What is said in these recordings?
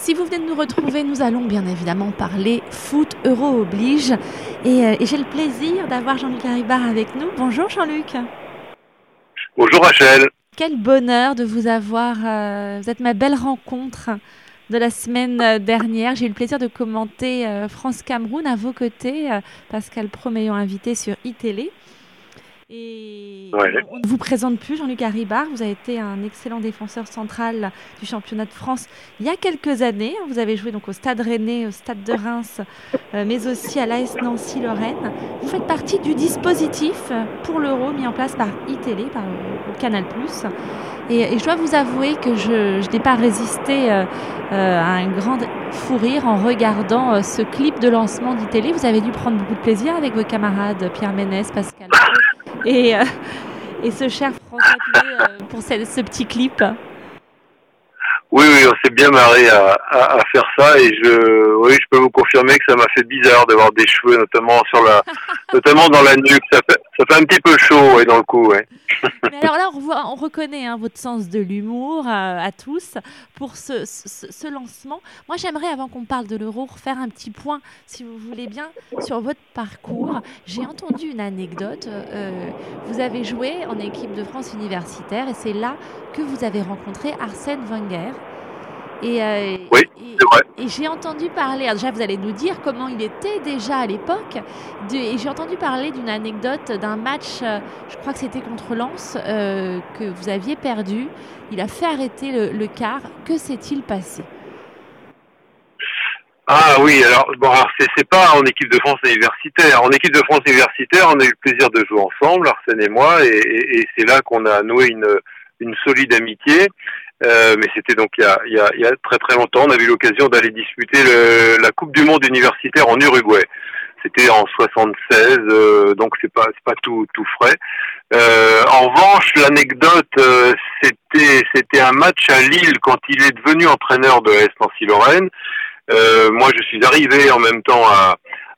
Si vous venez de nous retrouver, nous allons bien évidemment parler foot euro oblige. Et, euh, et j'ai le plaisir d'avoir Jean-Luc Haribard avec nous. Bonjour Jean-Luc. Bonjour Rachel. Quel bonheur de vous avoir. euh, vous êtes ma belle rencontre de la semaine euh, dernière. J'ai eu le plaisir de commenter euh, France-Cameroun à vos côtés, Pascal Pro m'ayant invité sur iTélé. Et Ouais. on ne vous présente plus Jean-Luc Haribard. Vous avez été un excellent défenseur central du championnat de France il y a quelques années. Vous avez joué donc au Stade Rennais, au Stade de Reims, euh, mais aussi à l'AS Nancy-Lorraine. Vous faites partie du dispositif pour l'Euro mis en place par iTélé, par euh, Canal+. Et, et je dois vous avouer que je, je n'ai pas résisté euh, euh, à un grand fou rire en regardant euh, ce clip de lancement d'ITélé. Vous avez dû prendre beaucoup de plaisir avec vos camarades Pierre Ménès, Pascal et, euh, et ce cher François Pinet euh, pour ce, petit clip. Oui, oui, on s'est bien marré à, à, faire ça et je, oui, peux vous confirmer que ça m'a fait bizarre d'avoir des cheveux, notamment sur la, notamment dans la nuque. Ça fait, ça fait un petit peu chaud, ouais, dans le cou, ouais. Mais alors là, on, voit- on reconnaît hein, votre sens de l'humour euh, à tous pour ce, ce- ce lancement. Moi, j'aimerais, avant qu'on parle de l'euro, refaire un petit point, si vous voulez bien, sur votre parcours. J'ai entendu une anecdote. euh, vous avez joué en équipe de France universitaire et c'est là que vous avez rencontré Arsène Wenger. Et, euh, Oui, c'est vrai. et j'ai entendu parler, alors déjà vous allez nous dire comment il était déjà à l'époque, et j'ai entendu parler d'une anecdote d'un match, euh, je crois que c'était contre Lens, euh, que vous aviez perdu. Il a fait arrêter le, le quart. Que s'est-il passé? Ah oui, alors, bon, c'est, c'est pas en équipe de France universitaire. En équipe de France universitaire, on a eu le plaisir de jouer ensemble, Arsène et moi, et, et- et c'est là qu'on a noué une, une solide amitié. Euh, mais c'était donc il y, a, il, y a, il y a très très longtemps. On a eu l'occasion d'aller disputer le- la Coupe du Monde universitaire en Uruguay. C'était en 76, euh, donc c'est pas c'est pas tout tout frais. Euh, en revanche, l'anecdote, euh, c'était c'était un match à Lille quand il est devenu entraîneur de S Nancy Lorraine. Euh, moi, je suis arrivé en même temps à,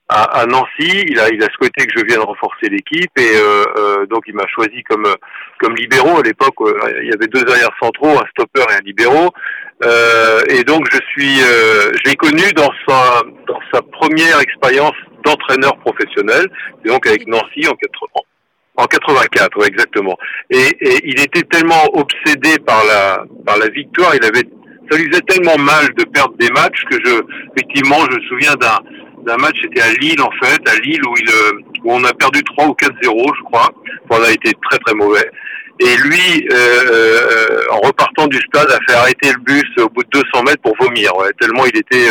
à, à Nancy. Il a, il a souhaité que je vienne renforcer l'équipe et euh, euh, donc il m'a choisi comme comme libéraux. À l'époque, euh, il y avait deux arrières centraux, un stopper et un libéraux. Euh, et donc je suis, euh, je l'ai connu dans sa dans sa première expérience d'entraîneur professionnel, donc avec Nancy en 80. En 84, ouais, exactement. Et, et il était tellement obsédé par la par la victoire, il avait ça lui faisait tellement mal de perdre des matchs que je effectivement je me souviens d'un d'un match c'était à Lille en fait, à Lille où il euh, où on a perdu 3 ou 4-0 je crois. Enfin, on a été très très mauvais. Et lui, euh, euh, en repartant du stade, a fait arrêter le bus au bout de 200 mètres pour vomir. Tellement il était,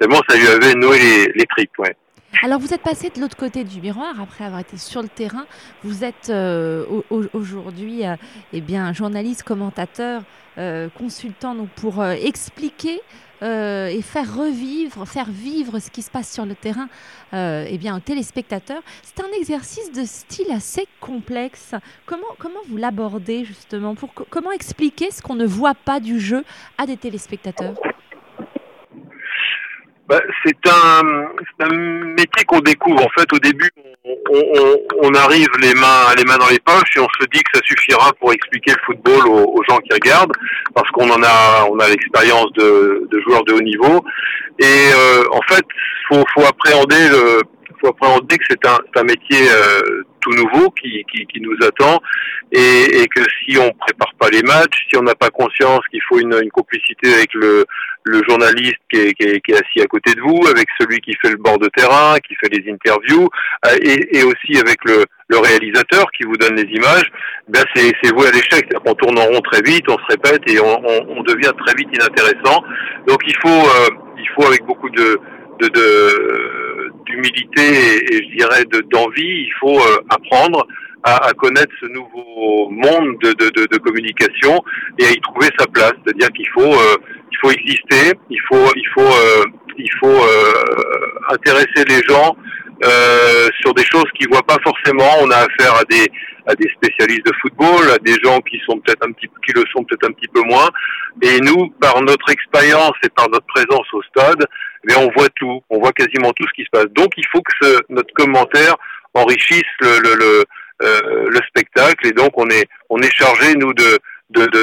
tellement ça lui avait noué les, les tripes. Alors vous êtes passé de l'autre côté du miroir après avoir été sur le terrain. Vous êtes au- au- aujourd'hui eh bien journaliste, commentateur, consultant donc pour expliquer euh, et faire revivre, faire vivre ce qui se passe sur le terrain euh, eh bien aux téléspectateurs. C'est un exercice de style assez complexe. Comment comment vous l'abordez justement pour co- comment expliquer ce qu'on ne voit pas du jeu à des téléspectateurs? Bah, c'est un, métier qu'on découvre. En fait, au début, on, on arrive les mains, les mains dans les poches et on se dit que ça suffira pour expliquer le football aux, aux gens qui regardent, parce qu'on en a, on a l'expérience de, de joueurs de haut niveau. Et euh, en fait, faut, faut appréhender le, faut appréhender que c'est un, un métier euh, tout nouveau qui, qui, nous attend et, que si on prépare pas les matchs, si on n'a pas conscience qu'il faut une, complicité avec le, le journaliste qui est, qui, est, assis à côté de vous, avec celui qui fait le bord de terrain, qui fait les interviews, euh, et, aussi avec le, le réalisateur qui vous donne les images, ben c'est, c'est voué à l'échec. Qu'on tourne en rond très vite, on se répète et on, on, on devient très vite inintéressant. Donc il faut, euh, il faut avec beaucoup de d'humilité et, je dirais de, d'envie, il faut euh, apprendre à, connaître ce nouveau monde de, de, de, communication et à y trouver sa place. C'est-à-dire qu'il faut, euh, il faut exister, il faut, il faut, euh, il faut intéresser les gens sur des choses qu'ils voient pas forcément. On a affaire à des à des spécialistes de football, à des gens qui sont peut-être un petit qui le sont peut-être un petit peu moins. Et nous, par notre expérience et par notre présence au stade, mais on voit tout, on voit quasiment tout ce qui se passe. Donc il faut que notre commentaire enrichisse euh, le spectacle et donc on est on est chargé nous de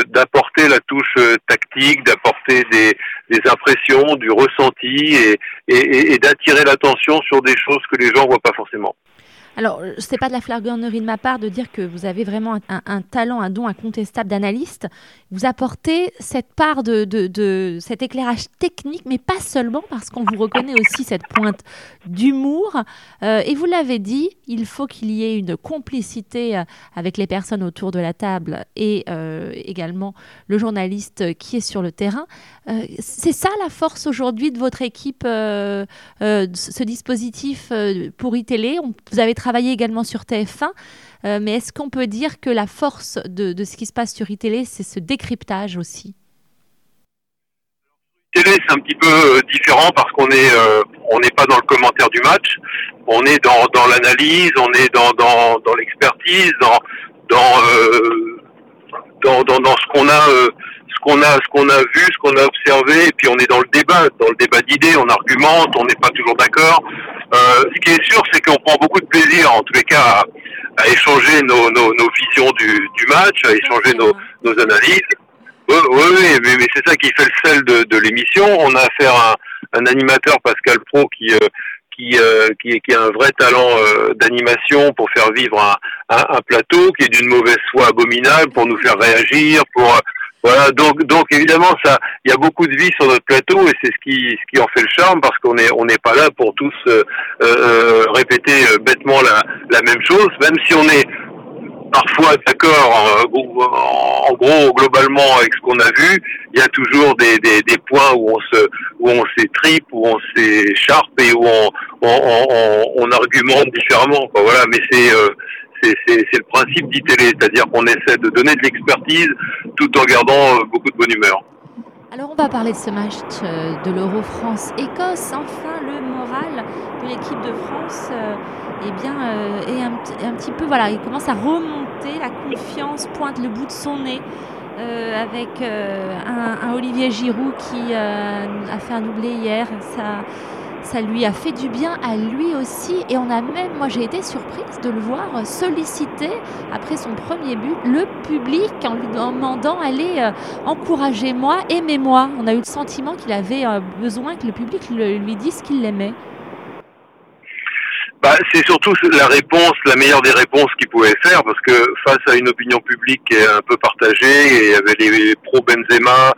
d'apporter la touche tactique, d'apporter des, des impressions, du ressenti et, et, et d'attirer l'attention sur des choses que les gens voient pas forcément. Alors, ce n'est pas de la flagornerie de ma part de dire que vous avez vraiment un, talent, un don incontestable d'analyste. Vous apportez cette part de, cet éclairage technique, mais pas seulement, parce qu'on vous reconnaît aussi cette pointe d'humour. Euh, et vous l'avez dit, il faut qu'il y ait une complicité euh, avec les personnes autour de la table et euh, également le journaliste qui est sur le terrain. C'est ça la force aujourd'hui de votre équipe, ce dispositif pour iTélé. Vous avez travaillé également sur TF1, euh, mais est-ce qu'on peut dire que la force de, ce qui se passe sur iTélé, c'est ce décryptage aussi? Télé, c'est un petit peu euh, différent parce qu'on est euh, on n'est pas dans le commentaire du match, on est dans, l'analyse, on est dans, dans, dans l'expertise, dans dans, dans, dans, dans ce qu'on a ce qu'on a ce qu'on a vu, ce qu'on a observé, et puis on est dans le débat, dans le débat d'idées, on argumente, on n'est pas toujours d'accord. Euh, ce qui est sûr, c'est qu'on prend beaucoup de plaisir, en tous les cas, à, échanger nos, nos, nos, visions du, du, match, à échanger nos, nos analyses. Oui, oui, mais, mais c'est ça qui fait le sel de, de l'émission. On a affaire à un, un animateur, Pascal Pro, qui, euh, qui, euh, qui, a un vrai talent euh, d'animation pour faire vivre un, plateau, qui est d'une mauvaise foi abominable, pour nous faire réagir, pour voilà, donc donc évidemment ça, il y a beaucoup de vie sur notre plateau et c'est ce qui ce qui en fait le charme parce qu'on est on n'est pas là pour tous euh, euh, répéter euh, bêtement la même chose, même si on est parfois d'accord en, gros globalement avec ce qu'on a vu, il y a toujours des, points où on se où on s'étripe, où on s'écharpe et où on argumente différemment. Voilà, mais c'est c'est le principe d'ITélé, c'est-à-dire qu'on essaie de donner de l'expertise tout en gardant euh, beaucoup de bonne humeur. Alors on va parler de ce match euh, de l'Euro France-Écosse. Enfin, le moral l'équipe de France euh, eh bien, est un, petit peu, voilà, il commence à remonter, la confiance pointe le bout de son nez. avec un, Olivier Giroud qui a fait un doublé hier. Ça, ça lui a fait du bien à lui aussi. Et on a même, moi j'ai été surprise de le voir solliciter, après son premier but, le public en lui demandant allez, euh, encouragez-moi, aimez-moi. On a eu le sentiment qu'il avait euh, besoin que le public lui dise qu'il l'aimait. Bah, c'est surtout la réponse, la meilleure des réponses qu'il pouvait faire, parce que face à une opinion publique qui est un peu partagée, et il y avait les pro Benzema,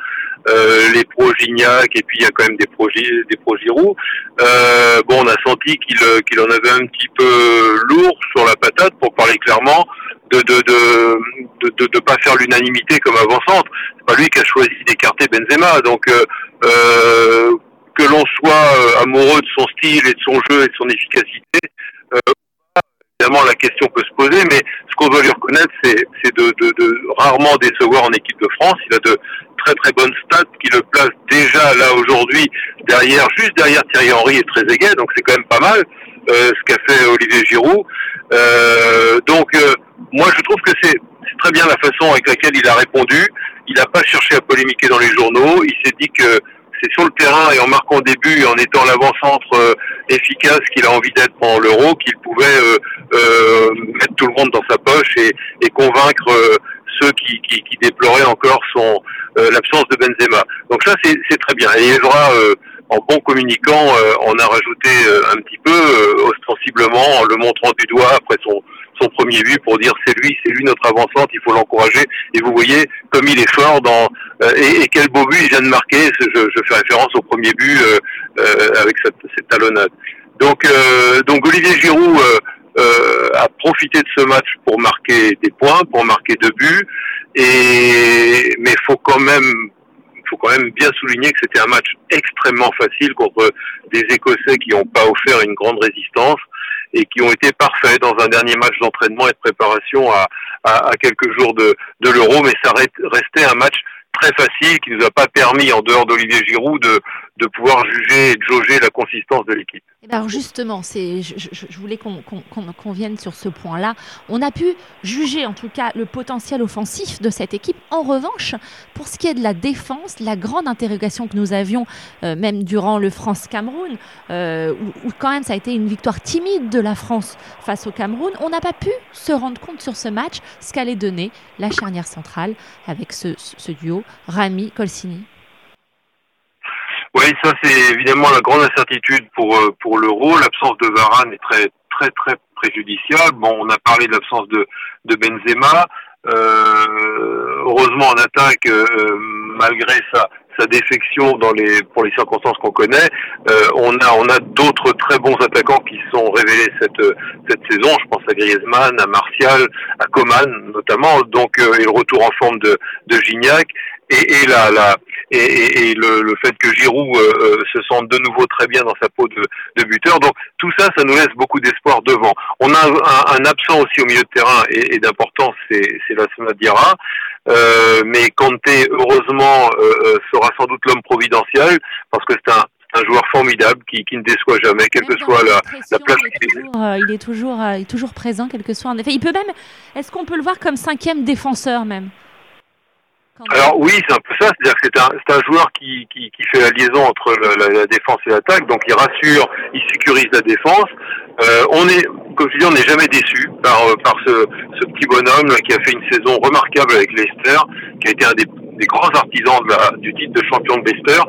euh, les pro Gignac et puis il y a quand même des pro des pro Giroud. Euh, bon, on a senti qu'il euh, qu'il en avait un petit peu lourd sur la patate pour parler clairement de de de de, de, pas faire l'unanimité comme avant-centre. C'est pas lui qui a choisi d'écarter Benzema, donc euh, que l'on soit amoureux de son style et de son jeu et de son efficacité. Évidemment, la question peut se poser, mais ce qu'on doit lui reconnaître, c'est de, de, de, rarement décevoir en équipe de France. Il a de très très bonnes stats qui le placent déjà là aujourd'hui derrière, juste derrière Thierry Henry et Trezeguet, donc c'est quand même pas mal euh, ce qu'a fait Olivier Giroud. Euh, donc euh, moi je trouve que c'est très bien la façon avec laquelle il a répondu. Il n'a pas cherché à polémiquer dans les journaux. Il s'est dit que c'est sur le terrain et en marquant début et en étant l'avant-centre efficace qu'il a envie d'être pendant l'euro qu'il pouvait mettre tout le monde dans sa poche et, convaincre ceux qui, déploraient encore son euh, l'absence de Benzema. Donc ça c'est très bien. Et Evra, euh, en bon communicant, euh, on a rajouté un petit peu ostensiblement en le montrant du doigt après son son premier but pour dire c'est lui, c'est lui notre avancante, il faut l'encourager. Et vous voyez comme il est fort dans et, et, quel beau but il vient de marquer. Je, fais référence au premier but avec cette, cette talonnade. Donc donc Olivier Giroud euh, a profité de ce match pour marquer des points, pour marquer deux buts. Et mais faut quand même faut quand même bien souligner que c'était un match extrêmement facile contre des Écossais qui n'ont pas offert une grande résistance et qui ont été parfaits dans un dernier match d'entraînement et de préparation à, quelques jours de, de l'Euro, mais ça restait un match très facile qui nous a pas permis, en dehors d'Olivier Giroud, de, de pouvoir juger et de jauger la consistance de l'équipe. Eh ben, alors justement, je, voulais qu'on vienne sur ce point-là. On a pu juger en tout cas le potentiel offensif de cette équipe. En revanche, pour ce qui est de la défense, la grande interrogation que nous avions, euh, même durant le France-Cameroun, euh, où, quand même ça a été une victoire timide de la France face au Cameroun, on n'a pas pu se rendre compte sur ce match ce qu'allait donner la charnière centrale avec ce, ce duo Rami-Colsini. Oui, ça c'est évidemment la grande incertitude pour euh, pour l'euro. L'absence de Varane est très très très préjudiciable. Bon, on a parlé de l'absence de de Benzema. Euh, heureusement en attaque, euh, malgré sa sa défection dans les pour les circonstances qu'on connaît, euh, on a on a d'autres très bons attaquants qui sont révélés cette cette saison. Je pense à Griezmann, à Martial, à Coman notamment. Donc et le retour en forme de de Gignac et, et la la et, et, le, le, fait que Giroud euh, euh, se sente de nouveau très bien dans sa peau de, de buteur. Donc tout ça, ça nous laisse beaucoup d'espoir devant. On a un, un, absent aussi au milieu de terrain et, d'importance, c'est la Diarra. Euh, mais Kanté, heureusement, euh, sera sans doute l'homme providentiel parce que c'est un, un joueur formidable qui, qui, ne déçoit jamais, quelle que soit la, la, place. Il est, toujours, euh, il est toujours, il est toujours présent, quel que soit en effet. Il peut même, est-ce qu'on peut le voir comme cinquième défenseur même? Alors oui, c'est un peu ça, c'est-à-dire que c'est un, un, joueur qui, qui, qui, fait la liaison entre la, la, défense et l'attaque, donc il rassure, il sécurise la défense. Euh, on est, comme je on n'est jamais déçu par, par ce, ce petit bonhomme qui a fait une saison remarquable avec Leicester, qui a été un des des grands artisans de la, du titre de champion de Bester.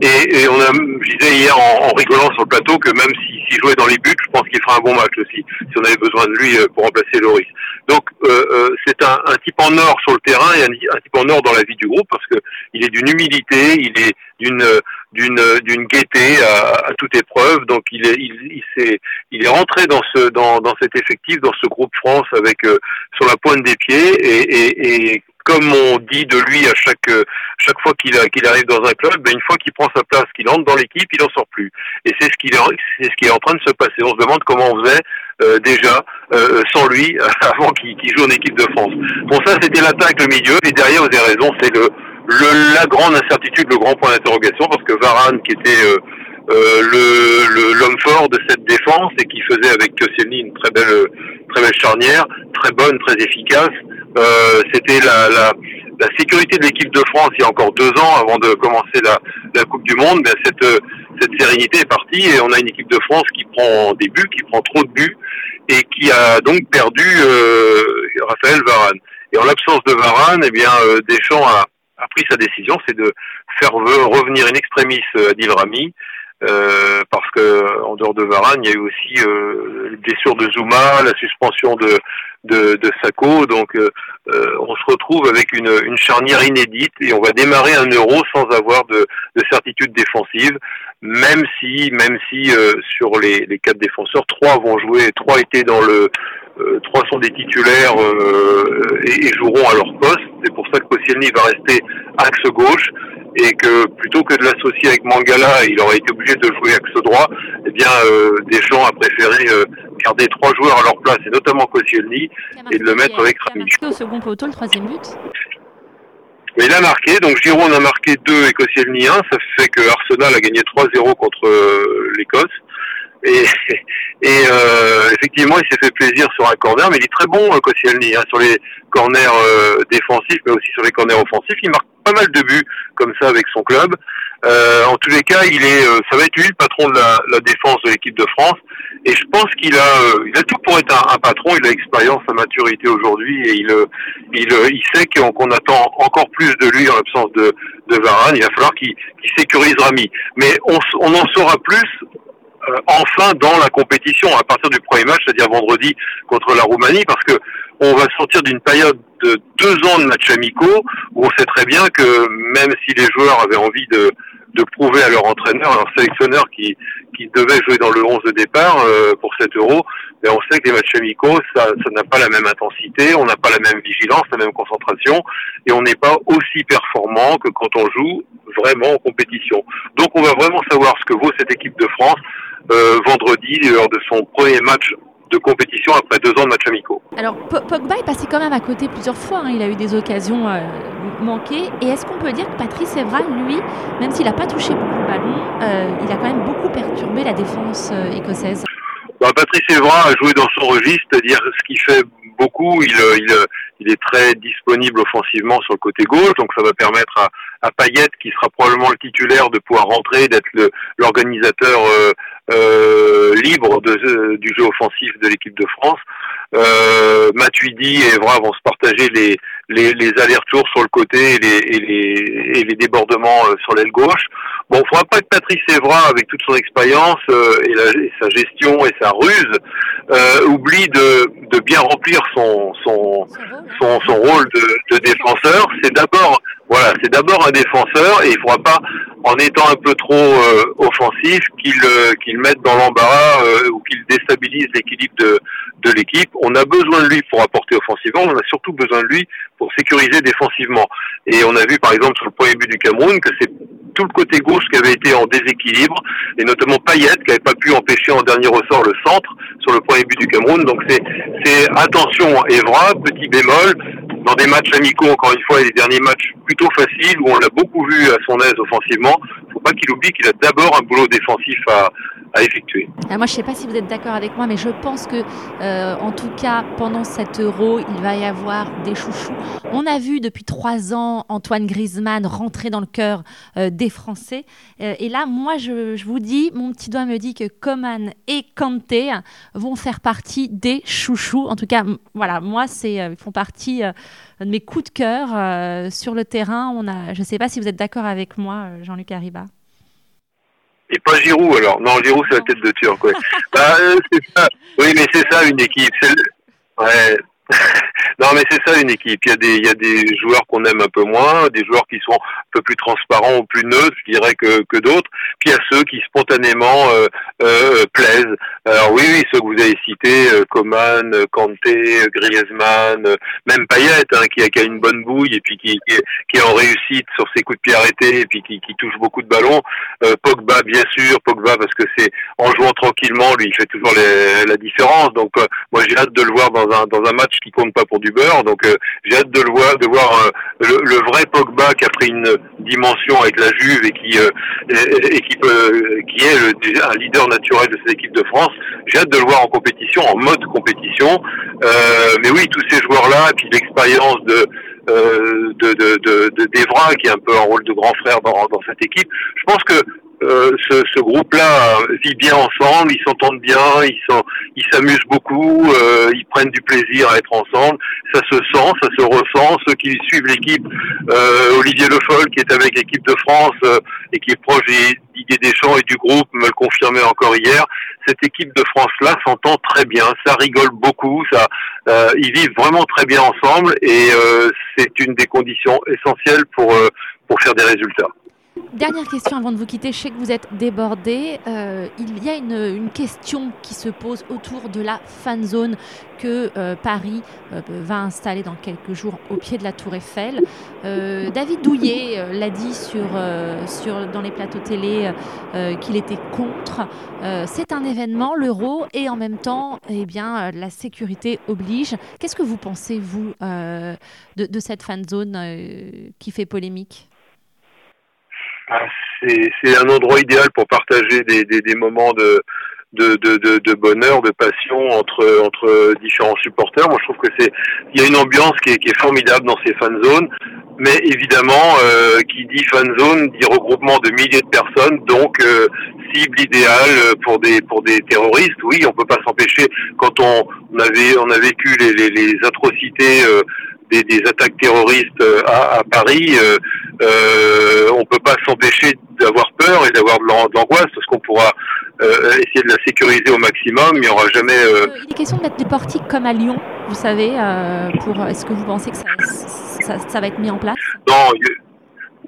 Et, et on a, je disais hier en, en, rigolant sur le plateau que même s'il jouait dans les buts, je pense qu'il ferait un bon match aussi, si on avait besoin de lui euh, pour remplacer Loris. Donc euh, euh, c'est un, un, type en or sur le terrain et un, type en or dans la vie du groupe parce que il est d'une humilité, il est d'une d'une d'une gaieté à, à, toute épreuve. Donc il est il, il, il est rentré dans ce dans, dans cet effectif, dans ce groupe France avec euh, sur la pointe des pieds et, et, et comme on dit de lui à chaque chaque fois qu'il qu'il arrive dans un club, ben une fois qu'il prend sa place, qu'il entre dans l'équipe, il en sort plus. Et c'est ce qui est c'est ce qui est en train de se passer. On se demande comment on faisait euh, déjà euh, sans lui avant qu'il joue en équipe de France. Bon ça c'était l'attaque, le milieu, et derrière vous avez raison, c'est le, le la grande incertitude, le grand point d'interrogation, parce que Varane qui était euh, euh, le l'homme fort de cette défense et qui faisait avec Koscielny une très belle très belle charnière, très bonne, très efficace. Euh, C'était la, la, la, sécurité de l'équipe de France il y a encore deux ans avant de commencer la, la Coupe du Monde. Mais cette cette sérénité est partie et on a une équipe de France qui prend des buts, qui prend trop de buts et qui a donc perdu euh, Raphaël Varane. Et en l'absence de Varane, eh bien euh, Deschamps a, a pris sa décision, c'est de faire revenir une extrémiste euh, Adil Rami euh, parce que en dehors de Varane, il y a eu aussi euh, les blessures de Zuma, la suspension de de, de Sako. Donc, euh, euh, on se retrouve avec une, une, charnière inédite et on va démarrer un euro sans avoir de, de certitude défensive, même si même si euh, sur les, les quatre défenseurs, trois vont jouer, trois étaient dans le trois sont des titulaires et, et, joueront à leur poste. C'est pour ça que Koscielny va rester axe gauche et que plutôt que de l'associer avec Mangala, il aurait été obligé de jouer axe droit, eh bien euh, Deschamps a préféré euh, garder trois joueurs à leur place, et notamment Koscielny, et de le mettre avec Rami. au second poteau, le troisième but mais il a marqué, donc Giroud a marqué deux et Koscielny un, ça fait que Arsenal a gagné 3-0 contre euh, l'Écosse. Et, et euh, effectivement, il s'est fait plaisir sur un corner, mais il est très bon, Koscielny, hein, sur les corners euh, défensifs, mais aussi sur les corners offensifs. Il marque pas mal de buts comme ça avec son club. Euh, en tous les cas, il est, euh, ça va être lui le patron de la, la défense de l'équipe de France. Et je pense qu'il a, euh, il a tout pour être un, un patron. Il a l'expérience, sa maturité aujourd'hui, et il, il, il sait qu'on attend encore plus de lui en l'absence de, de Varane. Il va falloir qu'il sécurise Rami. Mais on, on en saura plus euh, enfin dans la compétition à partir du premier match, c'est-à-dire vendredi contre la Roumanie, parce que on va sortir d'une période de deux ans de matchs amicaux où on sait très bien que même si les joueurs avaient envie de, de prouver à leur entraîneur, à leur sélectionneur qui, qui devait jouer dans le 11 de départ euh, pour 7 euros, mais on sait que les matchs amicaux, ça n'a pas la même intensité, on n'a pas la même vigilance, la même concentration, et on n'est pas aussi performant que quand on joue vraiment en compétition. Donc on va vraiment savoir ce que vaut cette équipe de France vendredi lors de son premier match de compétition après deux ans de matchs amicaux. Alors Pogba est passé quand même à côté plusieurs fois, hein. il a eu des occasions euh, manquées. Et est-ce qu'on peut dire que Patrice Evra, lui, même s'il n'a pas touché beaucoup le ballon, euh, il a quand même beaucoup perturbé la défense euh, écossaise? Bah, Patrice Evra a joué dans son registre, c'est-à-dire ce qui fait beaucoup. Il, il, il, est très disponible offensivement sur le côté gauche, donc ça va permettre à, à Payet, qui sera probablement le titulaire, de pouvoir rentrer, d'être l'organisateur euh, euh, libre de, du jeu offensif de l'équipe de France. Euh, Matuidi et Evra vont se partager les, les, les allers-retours sur le côté et les, et les, et les débordements euh, sur l'aile gauche. Bon, il faudra pas que Patrice Evra, avec toute son expérience euh, et, et, sa gestion et sa ruse, euh, oublie de, de bien remplir son, son, son, son rôle de, de défenseur. C'est d'abord voilà, c'est d'abord un défenseur et il ne faudra pas, en étant un peu trop euh, offensif, qu'il euh, qu'il mette dans l'embarras euh, ou qu'il déstabilise l'équilibre de, de l'équipe. On a besoin de lui pour apporter offensivement, on a surtout besoin de lui pour sécuriser défensivement. Et on a vu par exemple sur le premier but du Cameroun que c'est tout le côté gauche qui avait été en déséquilibre, et notamment Payet qui n'avait pas pu empêcher en dernier ressort le centre sur le premier but du Cameroun. Donc c'est attention Evra, petit bémol, dans des matchs amicaux, encore une fois, et les derniers matchs plutôt faciles où on l'a beaucoup vu à son aise offensivement, faut pas qu'il oublie qu'il a d'abord un boulot défensif à, effectuer. Ah, moi, je ne sais pas si vous êtes d'accord avec moi, mais je pense que, euh, en tout cas, pendant cet euro, il va y avoir des chouchous. On a vu depuis trois ans Antoine Griezmann rentrer dans le cœur euh, des Français. Euh, et là, moi, je, je, vous dis, mon petit doigt me dit que Coman et Kanté vont faire partie des chouchous. En tout cas, voilà, moi, ils font partie de mes coups de cœur sur le terrain. On a, je ne sais pas si vous êtes d'accord avec moi, Jean-Luc Arriba. Et pas Giroud alors. Non, Giroud c'est la tête de Turc. Ouais. bah, euh, ça. Oui, mais c'est ça une équipe. Ouais. Non, mais c'est ça une équipe. Il y a des, il y a des joueurs qu'on aime un peu moins, des joueurs qui sont un peu plus transparents ou plus neutres, je dirais que, que d'autres. Puis il y a ceux qui spontanément euh, euh, plaisent. Alors oui, oui, ceux que vous avez cités, euh, Coman, Kanté, Griezmann, même Payet, hein, qui, a, qui a une bonne bouille et puis qui, est, en réussite sur ses coups de pied arrêtés et puis qui, touche beaucoup de ballons. Pogba, bien sûr, Pogba parce que c'est en jouant tranquillement, lui, il fait toujours la différence. Donc moi, j'ai hâte de le voir dans un dans un match qui compte pas pour du Donc euh, j'ai hâte de le voir, de voir euh, le, vrai Pogba qui a pris une dimension avec la Juve et qui euh, est un leader naturel de cette équipe de France. J'ai hâte de le voir en compétition, en mode compétition. mais oui, tous ces joueurs-là, et puis l'expérience de de, de, de, de Devra qui est un peu en rôle de grand frère dans, dans cette équipe. Je pense que euh, ce, ce groupe-là vit bien ensemble, ils s'entendent bien, ils sont, ils s'amusent beaucoup, euh, ils prennent du plaisir à être ensemble. Ça se sent, ça se ressent. Ceux qui suivent l'équipe, euh, Olivier Le Foll qui est avec l'équipe de France euh, et qui est proche d'Didier Deschamps et du groupe, me le confirmait encore hier. Cette équipe de France-là s'entend très bien, ça rigole beaucoup, ça, euh, ils vivent vraiment très bien ensemble et c'est une des conditions essentielles pour pour faire des résultats. Dernière question avant de vous quitter. Je sais que vous êtes débordé. Euh, il y a une, question qui se pose autour de la fan zone que euh, Paris euh, va installer dans quelques jours au pied de la Tour Eiffel. David Douillet l'a dit dans les plateaux télé qu'il était contre. C'est un événement, l'euro, et en même temps, eh bien, la sécurité oblige. Qu'est-ce que vous pensez, vous, de, de, cette fan zone qui fait polémique? Ah, c'est un endroit idéal pour partager des, des, des moments de, de, de, de, bonheur, de passion entre, entre différents supporters. Moi, je trouve que c'est il y a une ambiance qui est, qui est formidable dans ces fan zones, mais évidemment, euh, qui dit fan zone dit regroupement de milliers de personnes, donc euh, cible idéale pour des pour des terroristes. Oui, on peut pas s'empêcher quand on, on avait on a vécu les, les, les atrocités. Euh, des, des, attaques terroristes euh, à, à Paris, euh, euh, on peut pas s'empêcher d'avoir peur et d'avoir de l'angoisse parce qu'on pourra euh, essayer de la sécuriser au maximum. Il n'y aura jamais. Euh... Il est question de mettre des portiques comme à Lyon, vous savez. Euh, pour est-ce que vous pensez que ça, ça, ça, va être mis en place? Non.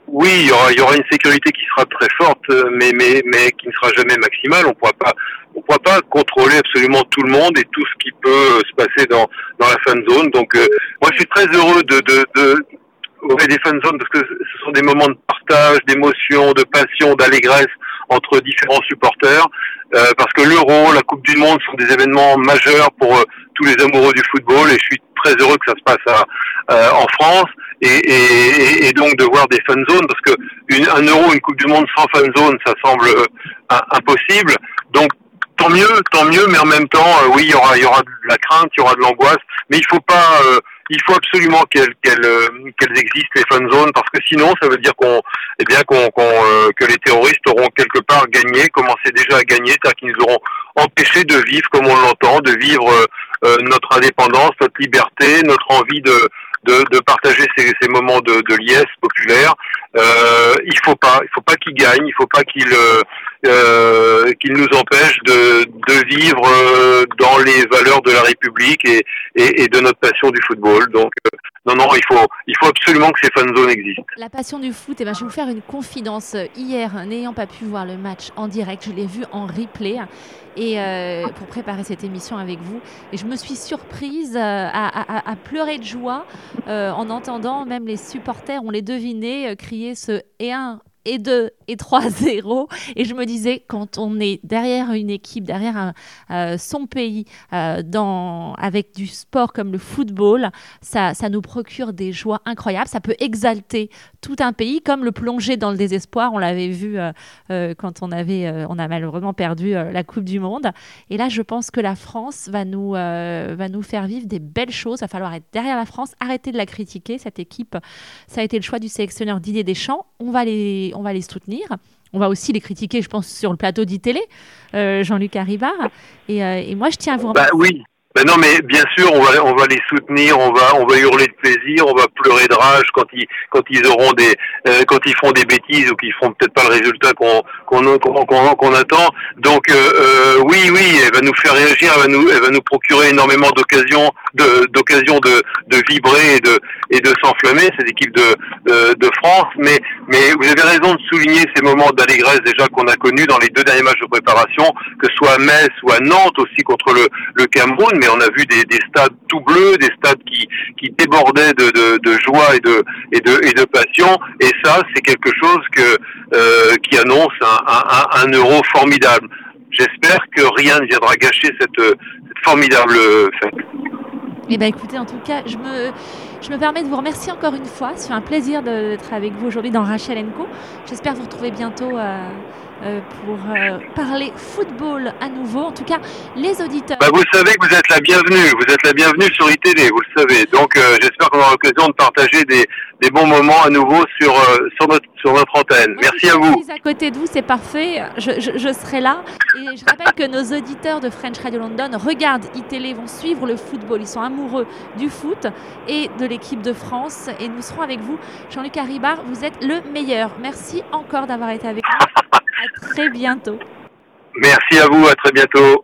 Oui, il y, aura, il y aura une sécurité qui sera très forte, mais, mais, mais qui ne sera jamais maximale. On ne pourra pas on pourra pas contrôler absolument tout le monde et tout ce qui peut se passer dans, dans la fan zone. Donc, euh, moi, je suis très heureux de, de, de des fan zones parce que ce sont des moments de partage, d'émotion, de passion, d'allégresse entre différents supporters, parce que l'Euro, la Coupe du Monde sont des événements majeurs pour tous les amoureux du football, et je suis très heureux que ça se passe à, en France. Et, et, et, donc de voir des fan zones, parce que une, un euro, une Coupe du Monde sans fan zone, ça semble impossible. Donc tant mieux, tant mieux, mais en même temps, euh, oui, il y aura, il y aura de la crainte, il y aura de l'angoisse, mais il faut pas, euh, il faut absolument qu'elles qu'elles euh, qu'elles existent les fun zones parce que sinon, ça veut dire qu'on, eh bien, qu'on, qu'on que les terroristes auront quelque part gagné, commencé déjà à gagner, c'est-à-dire qu'ils nous auront empêché de vivre comme on l'entend, de vivre notre indépendance, notre liberté, notre envie de de, de partager ces, moments de, liesse populaire. Euh, il faut pas, il faut pas qu'ils gagnent, il faut pas qu'ils euh, qu'il nous empêche de, de vivre euh, dans les valeurs de la République et, et, de notre passion du football. Donc euh, non, non, il faut, il faut absolument que ces fan zones existent. La passion du foot, eh ben, je vais vous faire une confidence. Hier, n'ayant pas pu voir le match en direct, je l'ai vu en replay et euh, pour préparer cette émission avec vous. Et je me suis surprise à, à, pleurer de joie en entendant même les supporters, on les devinait, crier ce et un et 2 et 3-0. Et je me disais, quand on est derrière une équipe, derrière euh, son pays, euh, dans, avec du sport comme le football, ça, ça nous procure des joies incroyables. Ça peut exalter tout un pays, comme le plonger dans le désespoir. On l'avait vu euh, quand on, avait, on a malheureusement perdu la Coupe du Monde. Et là, je pense que la France va nous, va nous faire vivre des belles choses. Il va falloir être derrière la France, arrêter de la critiquer. Cette équipe, ça a été le choix du sélectionneur Didier Deschamps. On va les on va les soutenir. On va aussi les critiquer, je pense, sur le plateau d'ITélé, euh, Jean-Luc Haribard. Et, euh, et, moi, je tiens à vous remercier. Bah oui. Ben non, mais bien sûr, on va, on va les soutenir, on va, on va hurler de plaisir, on va pleurer de rage quand ils, quand ils auront des, euh, quand ils font des bêtises ou qu'ils feront peut-être pas le résultat qu'on, qu'on, qu'on, qu'on attend. Donc, euh, euh, oui, oui, elle va nous faire réagir, elle va nous, elle va nous procurer énormément d'occasions, de, d'occasions de, de vibrer et de, et de s'enflammer cette équipe de, de, de, France. Mais, mais vous avez raison de souligner ces moments d'allégresse déjà qu'on a connus dans les deux derniers matchs de préparation, que ce soit à Metz ou à Nantes aussi contre le, le Cameroun. On a vu des, des, stades tout bleus, des stades qui, débordaient de, joie et de, passion. Et ça, c'est quelque chose euh, qui annonce un, euro formidable. J'espère que rien ne viendra gâcher cette, formidable fête. Eh bien, écoutez, en tout cas, je me, je me permets de vous remercier encore une fois. C'est un plaisir d'être avec vous aujourd'hui dans Rachel Co. J'espère vous retrouver bientôt. Euh euh, pour euh, parler football à nouveau. En tout cas, les auditeurs. Bah vous savez que vous êtes la bienvenue. Vous êtes la bienvenue sur ITV, vous le savez. Donc, euh, j'espère qu'on aura l'occasion de partager des, des, bons moments à nouveau sur, euh, sur, notre, sur notre antenne. Moi, Merci si à vous. à côté de vous, c'est parfait. Je, je, je, serai là. Et je rappelle que nos auditeurs de French Radio London regardent ITV, vont suivre le football. Ils sont amoureux du foot et de l'équipe de France. Et nous serons avec vous. Jean-Luc Haribard, vous êtes le meilleur. Merci encore d'avoir été avec nous. À très bientôt. Merci à vous, à très bientôt.